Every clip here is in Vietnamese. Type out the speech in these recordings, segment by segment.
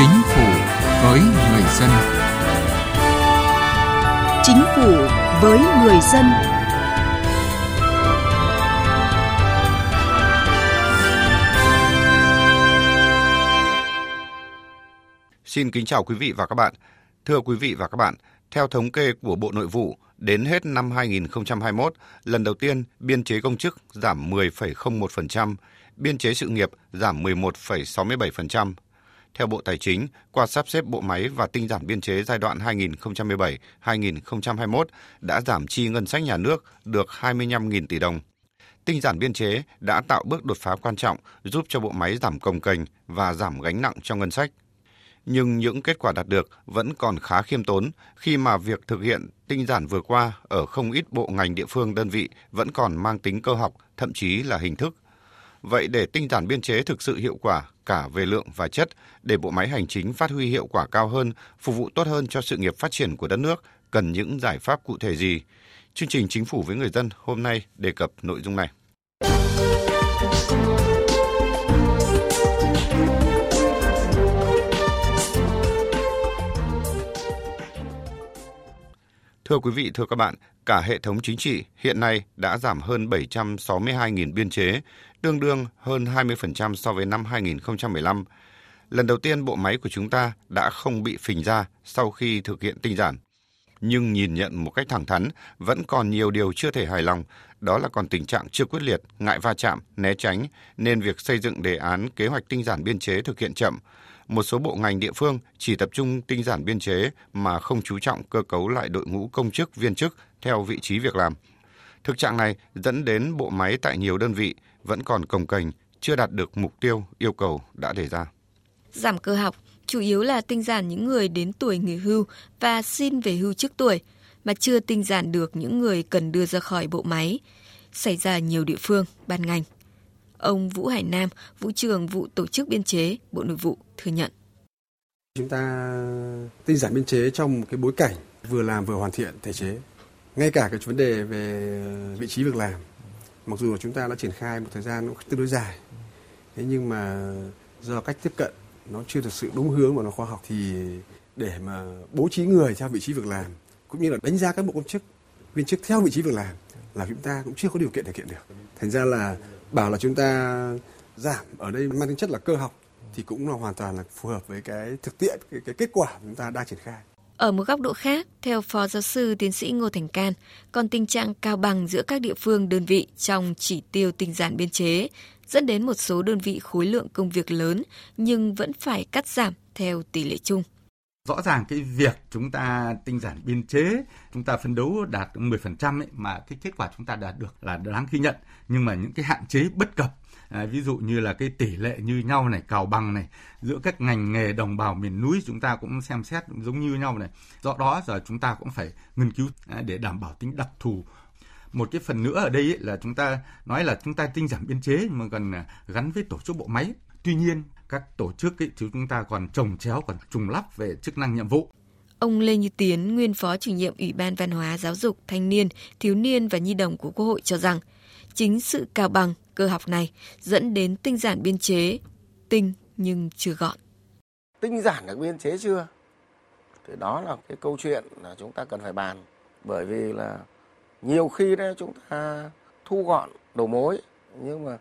Chính phủ với người dân. Chính phủ với người dân. Xin kính chào quý vị và các bạn. Thưa quý vị và các bạn, theo thống kê của Bộ Nội vụ, đến hết năm 2021, lần đầu tiên biên chế công chức giảm 10,01%, biên chế sự nghiệp giảm 11,67%. Theo Bộ Tài chính, qua sắp xếp bộ máy và tinh giản biên chế giai đoạn 2017-2021 đã giảm chi ngân sách nhà nước được 25.000 tỷ đồng. Tinh giản biên chế đã tạo bước đột phá quan trọng giúp cho bộ máy giảm công kềnh và giảm gánh nặng cho ngân sách nhưng những kết quả đạt được vẫn còn khá khiêm tốn khi mà việc thực hiện tinh giản vừa qua ở không ít bộ ngành địa phương đơn vị vẫn còn mang tính cơ học, thậm chí là hình thức. Vậy để tinh giản biên chế thực sự hiệu quả cả về lượng và chất, để bộ máy hành chính phát huy hiệu quả cao hơn, phục vụ tốt hơn cho sự nghiệp phát triển của đất nước, cần những giải pháp cụ thể gì? Chương trình Chính phủ với người dân hôm nay đề cập nội dung này. Thưa quý vị, thưa các bạn, cả hệ thống chính trị hiện nay đã giảm hơn 762.000 biên chế, tương đương hơn 20% so với năm 2015. Lần đầu tiên bộ máy của chúng ta đã không bị phình ra sau khi thực hiện tinh giản. Nhưng nhìn nhận một cách thẳng thắn, vẫn còn nhiều điều chưa thể hài lòng, đó là còn tình trạng chưa quyết liệt, ngại va chạm, né tránh, nên việc xây dựng đề án kế hoạch tinh giản biên chế thực hiện chậm, một số bộ ngành địa phương chỉ tập trung tinh giản biên chế mà không chú trọng cơ cấu lại đội ngũ công chức viên chức theo vị trí việc làm. Thực trạng này dẫn đến bộ máy tại nhiều đơn vị vẫn còn cồng kềnh, chưa đạt được mục tiêu yêu cầu đã đề ra. Giảm cơ học chủ yếu là tinh giản những người đến tuổi nghỉ hưu và xin về hưu trước tuổi, mà chưa tinh giản được những người cần đưa ra khỏi bộ máy, xảy ra nhiều địa phương, ban ngành. Ông Vũ Hải Nam, Vũ trưởng Vụ Tổ chức Biên chế, Bộ Nội vụ thừa nhận. Chúng ta tinh giản biên chế trong một cái bối cảnh vừa làm vừa hoàn thiện thể chế. Ngay cả cái vấn đề về vị trí việc làm, mặc dù chúng ta đã triển khai một thời gian tương đối dài, thế nhưng mà do cách tiếp cận nó chưa thực sự đúng hướng và nó khoa học thì để mà bố trí người theo vị trí việc làm cũng như là đánh giá các bộ công chức viên chức theo vị trí việc làm là chúng ta cũng chưa có điều kiện thực hiện được thành ra là bảo là chúng ta giảm ở đây mang tính chất là cơ học thì cũng là hoàn toàn là phù hợp với cái thực tiễn cái, cái kết quả chúng ta đang triển khai. Ở một góc độ khác, theo Phó Giáo sư Tiến sĩ Ngô Thành Can, còn tình trạng cao bằng giữa các địa phương đơn vị trong chỉ tiêu tinh giản biên chế dẫn đến một số đơn vị khối lượng công việc lớn nhưng vẫn phải cắt giảm theo tỷ lệ chung. Rõ ràng cái việc chúng ta tinh giản biên chế, chúng ta phấn đấu đạt 10% ấy, mà cái kết quả chúng ta đạt được là đáng ghi nhận. Nhưng mà những cái hạn chế bất cập À, ví dụ như là cái tỷ lệ như nhau này, cào bằng này, giữa các ngành nghề đồng bào miền núi chúng ta cũng xem xét giống như nhau này. Do đó giờ chúng ta cũng phải nghiên cứu à, để đảm bảo tính đặc thù một cái phần nữa ở đây ấy là chúng ta nói là chúng ta tinh giảm biên chế mà còn à, gắn với tổ chức bộ máy tuy nhiên các tổ chức ấy, thì chúng ta còn trồng chéo còn trùng lắp về chức năng nhiệm vụ Ông Lê Như Tiến, nguyên phó chủ nhiệm Ủy ban Văn hóa, Giáo dục, Thanh niên, Thiếu niên và Nhi đồng của Quốc hội cho rằng, chính sự cao bằng, cơ học này dẫn đến tinh giản biên chế, tinh nhưng chưa gọn. Tinh giản được biên chế chưa? Thì đó là cái câu chuyện là chúng ta cần phải bàn. Bởi vì là nhiều khi đấy chúng ta thu gọn đầu mối nhưng mà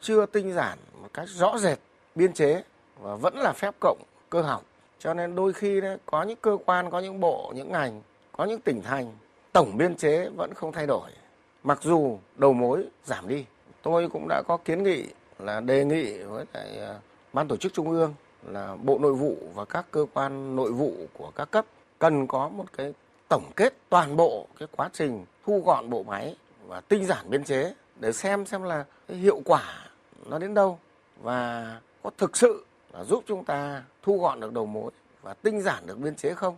chưa tinh giản một cách rõ rệt biên chế và vẫn là phép cộng cơ học. Cho nên đôi khi đấy, có những cơ quan, có những bộ, những ngành, có những tỉnh thành, tổng biên chế vẫn không thay đổi. Mặc dù đầu mối giảm đi, tôi cũng đã có kiến nghị là đề nghị với lại à, ban tổ chức trung ương là bộ nội vụ và các cơ quan nội vụ của các cấp cần có một cái tổng kết toàn bộ cái quá trình thu gọn bộ máy và tinh giản biên chế để xem xem là cái hiệu quả nó đến đâu. Và có thực sự là giúp chúng ta thu gọn được đầu mối và tinh giản được biên chế không?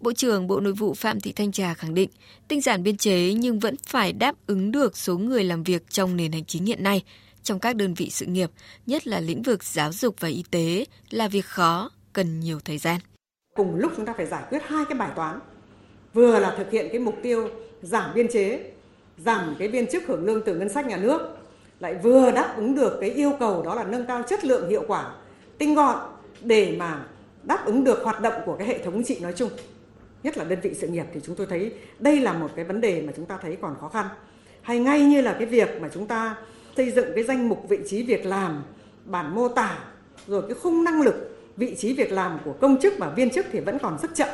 Bộ trưởng Bộ Nội vụ Phạm Thị Thanh Trà khẳng định, tinh giản biên chế nhưng vẫn phải đáp ứng được số người làm việc trong nền hành chính hiện nay trong các đơn vị sự nghiệp, nhất là lĩnh vực giáo dục và y tế là việc khó, cần nhiều thời gian. Cùng lúc chúng ta phải giải quyết hai cái bài toán, vừa là thực hiện cái mục tiêu giảm biên chế, giảm cái viên chức hưởng lương từ ngân sách nhà nước, lại vừa đáp ứng được cái yêu cầu đó là nâng cao chất lượng hiệu quả, tinh gọn để mà đáp ứng được hoạt động của cái hệ thống trị nói chung nhất là đơn vị sự nghiệp thì chúng tôi thấy đây là một cái vấn đề mà chúng ta thấy còn khó khăn hay ngay như là cái việc mà chúng ta xây dựng cái danh mục vị trí việc làm bản mô tả rồi cái khung năng lực vị trí việc làm của công chức và viên chức thì vẫn còn rất chậm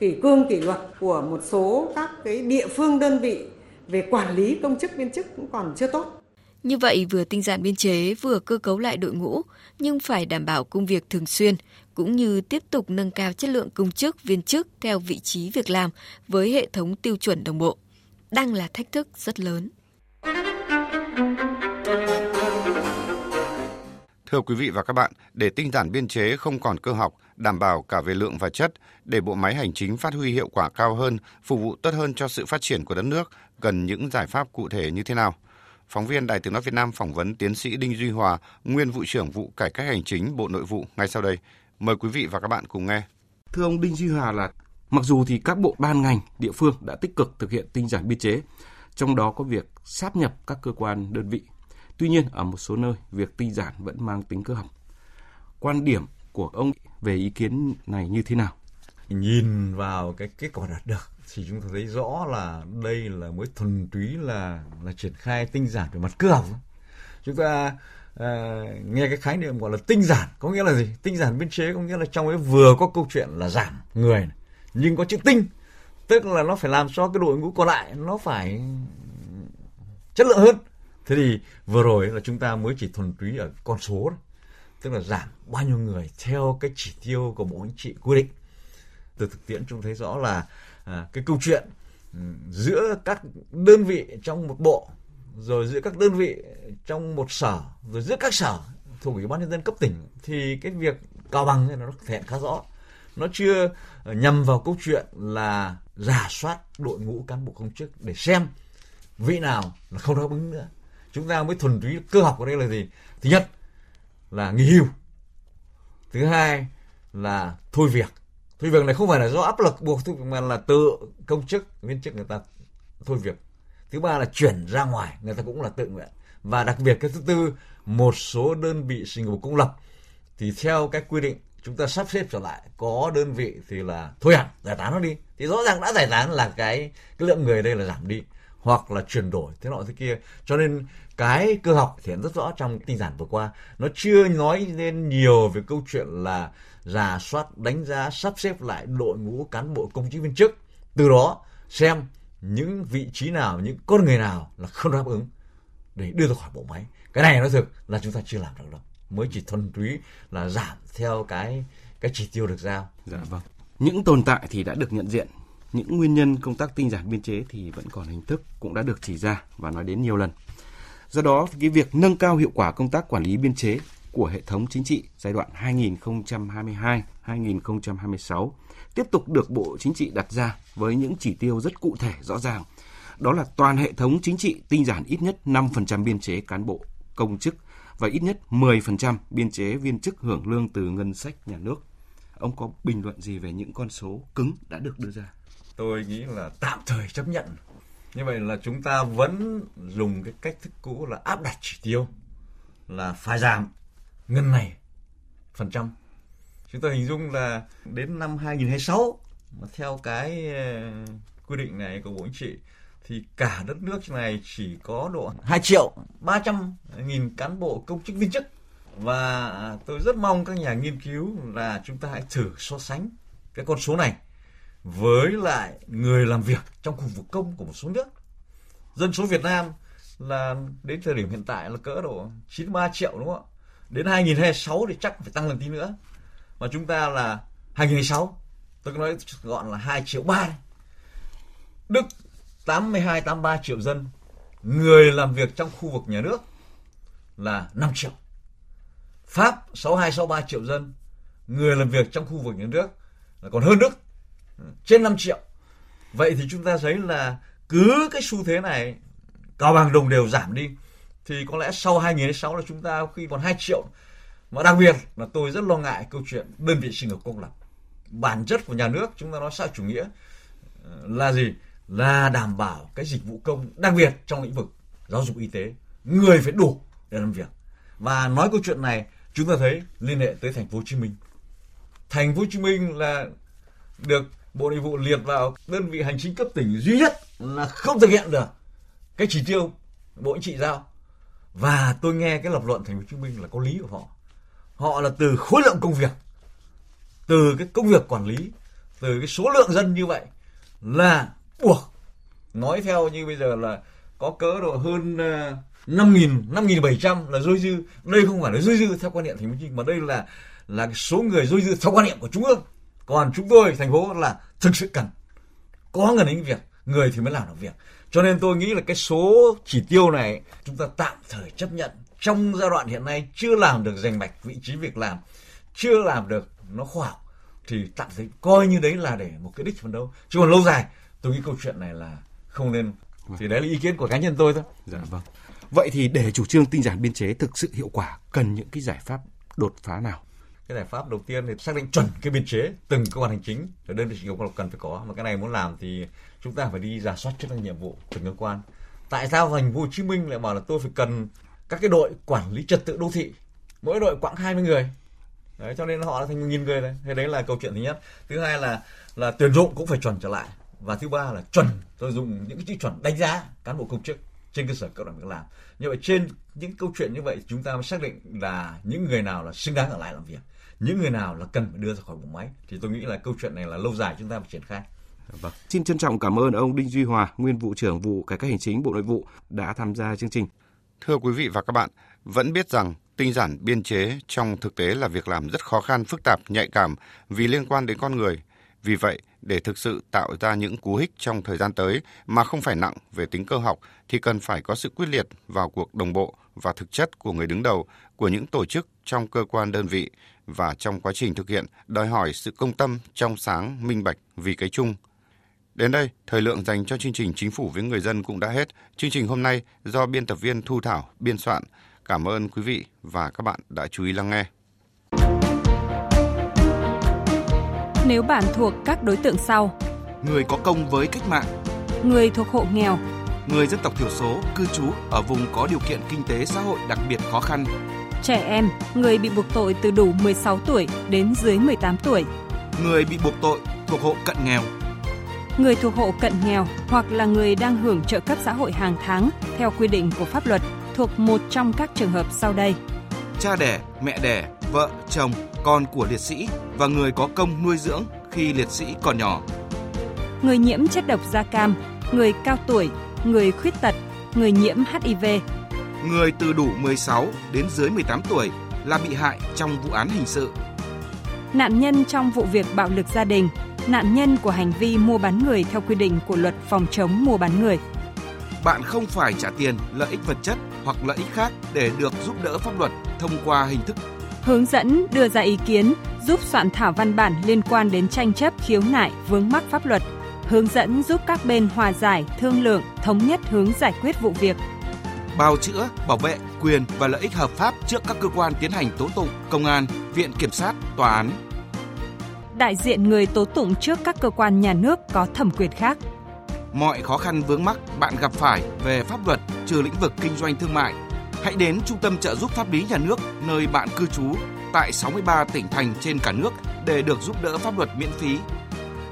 kỷ cương kỷ luật của một số các cái địa phương đơn vị về quản lý công chức viên chức cũng còn chưa tốt. Như vậy vừa tinh giản biên chế vừa cơ cấu lại đội ngũ nhưng phải đảm bảo công việc thường xuyên cũng như tiếp tục nâng cao chất lượng công chức viên chức theo vị trí việc làm với hệ thống tiêu chuẩn đồng bộ đang là thách thức rất lớn. Thưa quý vị và các bạn, để tinh giản biên chế không còn cơ học, đảm bảo cả về lượng và chất, để bộ máy hành chính phát huy hiệu quả cao hơn, phục vụ tốt hơn cho sự phát triển của đất nước, cần những giải pháp cụ thể như thế nào? Phóng viên Đài Tiếng Nói Việt Nam phỏng vấn tiến sĩ Đinh Duy Hòa, nguyên vụ trưởng vụ cải cách hành chính Bộ Nội vụ ngay sau đây. Mời quý vị và các bạn cùng nghe. Thưa ông Đinh Duy Hòa là mặc dù thì các bộ ban ngành, địa phương đã tích cực thực hiện tinh giản biên chế, trong đó có việc sáp nhập các cơ quan đơn vị. Tuy nhiên, ở một số nơi, việc tinh giản vẫn mang tính cơ học. Quan điểm của ông về ý kiến này như thế nào? Nhìn vào cái kết quả đạt được thì chúng ta thấy rõ là đây là mới thuần túy là là triển khai tinh giản về mặt cơ học. Chúng ta à, nghe cái khái niệm gọi là tinh giản có nghĩa là gì? Tinh giản biên chế có nghĩa là trong ấy vừa có câu chuyện là giảm người này, nhưng có chữ tinh tức là nó phải làm cho cái đội ngũ còn lại nó phải chất lượng hơn thế thì vừa rồi là chúng ta mới chỉ thuần túy ở con số đó. tức là giảm bao nhiêu người theo cái chỉ tiêu của bộ chính trị quy định từ thực tiễn chúng thấy rõ là à, cái câu chuyện ừ, giữa các đơn vị trong một bộ rồi giữa các đơn vị trong một sở rồi giữa các sở thuộc ủy ban nhân dân cấp tỉnh thì cái việc cao bằng này nó thể hiện khá rõ. Nó chưa ờ, nhằm vào câu chuyện là giả soát đội ngũ cán bộ công chức để xem vị nào là không đáp ứng nữa. Chúng ta mới thuần túy cơ học ở đây là gì? Thứ nhất là nghỉ hưu. Thứ hai là thôi việc thôi việc này không phải là do áp lực buộc thôi, mà là tự công chức, viên chức người ta thôi việc. Thứ ba là chuyển ra ngoài, người ta cũng là tự nguyện. Và đặc biệt cái thứ tư, một số đơn vị sự nghiệp công lập. Thì theo cái quy định, chúng ta sắp xếp trở lại, có đơn vị thì là thôi hẳn, giải tán nó đi. Thì rõ ràng đã giải tán là cái cái lượng người đây là giảm đi hoặc là chuyển đổi thế nọ thế kia. Cho nên cái cơ học thể hiện rất rõ trong tinh giản vừa qua. Nó chưa nói lên nhiều về câu chuyện là giả soát đánh giá sắp xếp lại đội ngũ cán bộ công chức viên chức. Từ đó xem những vị trí nào những con người nào là không đáp ứng để đưa ra khỏi bộ máy. Cái này nói thực là chúng ta chưa làm được đâu. Mới chỉ thuần túy là giảm theo cái cái chỉ tiêu được giao. Dạ vâng. Những tồn tại thì đã được nhận diện, những nguyên nhân công tác tinh giản biên chế thì vẫn còn hình thức cũng đã được chỉ ra và nói đến nhiều lần. Do đó, cái việc nâng cao hiệu quả công tác quản lý biên chế của hệ thống chính trị giai đoạn 2022-2026 tiếp tục được Bộ Chính trị đặt ra với những chỉ tiêu rất cụ thể rõ ràng. Đó là toàn hệ thống chính trị tinh giản ít nhất 5% biên chế cán bộ, công chức và ít nhất 10% biên chế viên chức hưởng lương từ ngân sách nhà nước. Ông có bình luận gì về những con số cứng đã được đưa ra? Tôi nghĩ là tạm thời chấp nhận. Như vậy là chúng ta vẫn dùng cái cách thức cũ là áp đặt chỉ tiêu, là phải giảm ngân này phần trăm. Chúng ta hình dung là đến năm 2026 mà theo cái ờ, quy định này của Bộ Chính trị thì cả đất nước này chỉ có độ 2 triệu 300 nghìn cán bộ công chức viên chức và à, tôi rất mong các nhà nghiên cứu là chúng ta hãy thử so sánh cái con số này với lại người làm việc trong khu vực công của một số nước. Dân số Việt Nam là đến thời điểm hiện tại là cỡ độ 93 triệu đúng không ạ? Đến 2026 thì chắc phải tăng lên tí nữa. Mà chúng ta là 2026, tôi nói gọn là 2 triệu 3. Đức 82 83 triệu dân, người làm việc trong khu vực nhà nước là 5 triệu. Pháp 62 63 triệu dân, người làm việc trong khu vực nhà nước là còn hơn Đức, trên 5 triệu. Vậy thì chúng ta thấy là cứ cái xu thế này, cao bằng đồng đều giảm đi, thì có lẽ sau 2006 là chúng ta khi còn 2 triệu. Mà đặc biệt là tôi rất lo ngại câu chuyện đơn vị sinh nghiệp công lập. Bản chất của nhà nước, chúng ta nói xã chủ nghĩa ờ, là gì? Là đảm bảo cái dịch vụ công, đặc biệt trong lĩnh vực giáo dục y tế. Người phải đủ để làm việc. Và nói câu chuyện này, chúng ta thấy liên hệ tới thành phố Hồ Chí Minh. Thành phố Hồ Chí Minh là được Bộ Nội vụ liệt vào đơn vị hành chính cấp tỉnh duy nhất là không thực hiện được cái chỉ tiêu Bộ Chính trị giao. Và tôi nghe cái lập luận thành phố Hồ Chí Minh là có lý của họ. Họ là từ khối lượng công việc, từ cái công việc quản lý, từ cái số lượng dân như vậy là buộc nói theo như bây giờ là có cỡ độ hơn ờ, năm nghìn năm nghìn bảy trăm là dôi dư đây không phải là dôi dư theo quan niệm thành phố Hồ Chí Minh mà đây là là số người dôi dư theo quan niệm của trung ương còn chúng tôi thành phố là thực sự cần. Có người đến việc người thì mới làm được việc. Cho nên tôi nghĩ là cái số chỉ tiêu này chúng ta tạm thời chấp nhận. Trong giai đoạn hiện nay chưa làm được giành mạch vị trí việc làm chưa làm được nó khoa học thì tạm thời coi như đấy là để một cái đích phấn đấu. Chứ còn lâu dài tôi nghĩ câu chuyện này là không nên. Thì đấy là ý kiến của cá nhân tôi thôi. Dạ vâng. Vậy thì để chủ trương tinh giản biên chế thực sự hiệu quả cần những cái giải pháp đột phá nào cái giải pháp đầu tiên thì xác định chuẩn cái biên chế từng cơ quan hành chính ở đơn vị sự nghiệp cần phải có. Mà cái này muốn làm thì chúng ta phải đi giả soát chức năng nhiệm vụ từng cơ quan. Tại sao thành phố Hồ Chí Minh lại bảo là tôi phải cần các cái đội quản lý trật tự đô thị? Mỗi đội khoảng 20 người. Đấy, cho nên họ là thành một nghìn người đấy thế đấy là câu chuyện thứ nhất. Thứ hai là là tuyển dụng cũng phải chuẩn trở lại. Và thứ ba là chuẩn, tôi dùng những cái chữ chuẩn đánh giá cán bộ công chức trên cơ sở cộng đồng việc làm. Như vậy trên những câu chuyện như vậy, chúng ta mới xác định là những người nào là xứng đáng ở lại làm việc những người nào là cần phải đưa ra khỏi bộ máy thì tôi nghĩ là câu chuyện này là lâu dài chúng ta phải triển khai Vâng. Xin trân trọng cảm ơn ông Đinh Duy Hòa, nguyên vụ trưởng vụ cải cách hành chính Bộ Nội vụ đã tham gia chương trình. Thưa quý vị và các bạn, vẫn biết rằng tinh giản biên chế trong thực tế là việc làm rất khó khăn, phức tạp, nhạy cảm vì liên quan đến con người. Vì vậy, để thực sự tạo ra những cú hích trong thời gian tới mà không phải nặng về tính cơ học thì cần phải có sự quyết liệt vào cuộc đồng bộ và thực chất của người đứng đầu, của những tổ chức trong cơ quan đơn vị và trong quá trình thực hiện đòi hỏi sự công tâm, trong sáng, minh bạch vì cái chung. Đến đây, thời lượng dành cho chương trình Chính phủ với người dân cũng đã hết. Chương trình hôm nay do biên tập viên Thu Thảo biên soạn. Cảm ơn quý vị và các bạn đã chú ý lắng nghe. Nếu bạn thuộc các đối tượng sau: Người có công với cách mạng, người thuộc hộ nghèo, người dân tộc thiểu số cư trú ở vùng có điều kiện kinh tế xã hội đặc biệt khó khăn, trẻ em, người bị buộc tội từ đủ 16 tuổi đến dưới 18 tuổi, người bị buộc tội thuộc hộ cận nghèo, người thuộc hộ cận nghèo hoặc là người đang hưởng trợ cấp xã hội hàng tháng theo quy định của pháp luật thuộc một trong các trường hợp sau đây. cha đẻ, mẹ đẻ, vợ, chồng, con của liệt sĩ và người có công nuôi dưỡng khi liệt sĩ còn nhỏ, Người nhiễm chất độc da cam, người cao tuổi, người khuyết tật, người nhiễm HIV, người từ đủ 16 đến dưới 18 tuổi là bị hại trong vụ án hình sự, nạn nhân trong vụ việc bạo lực gia đình, nạn nhân của hành vi mua bán người theo quy định của luật phòng chống mua bán người. bạn không phải trả tiền, lợi ích vật chất hoặc lợi ích khác để được giúp đỡ pháp luật thông qua hình thức Hướng dẫn đưa ra ý kiến, giúp soạn thảo văn bản liên quan đến tranh chấp khiếu nại vướng mắc pháp luật, hướng dẫn giúp các bên hòa giải, thương lượng, thống nhất hướng giải quyết vụ việc, bào chữa, bảo vệ quyền và lợi ích hợp pháp trước các cơ quan tiến hành tố tụng, công an, viện kiểm sát, tòa án, đại diện người tố tụng trước các cơ quan nhà nước có thẩm quyền khác. mọi khó khăn vướng mắc bạn gặp phải về pháp luật trừ lĩnh vực kinh doanh thương mại, hãy đến Trung tâm trợ giúp pháp lý nhà nước, nơi bạn cư trú, tại 63 tỉnh thành trên cả nước để được giúp đỡ pháp luật miễn phí.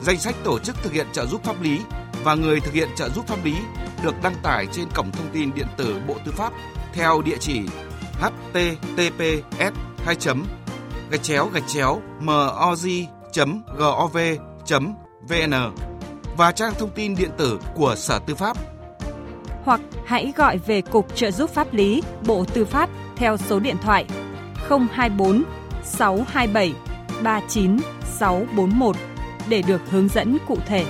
Danh sách tổ chức thực hiện trợ giúp pháp lý và người thực hiện trợ giúp pháp lý được đăng tải trên cổng thông tin điện tử Bộ Tư pháp theo địa chỉ https 2 gạch chéo gạch chéo moz.gov.vn và trang thông tin điện tử của Sở Tư pháp hãy gọi về Cục Trợ giúp pháp lý, Bộ Tư pháp theo số điện thoại 024 627 39641 để được hướng dẫn cụ thể.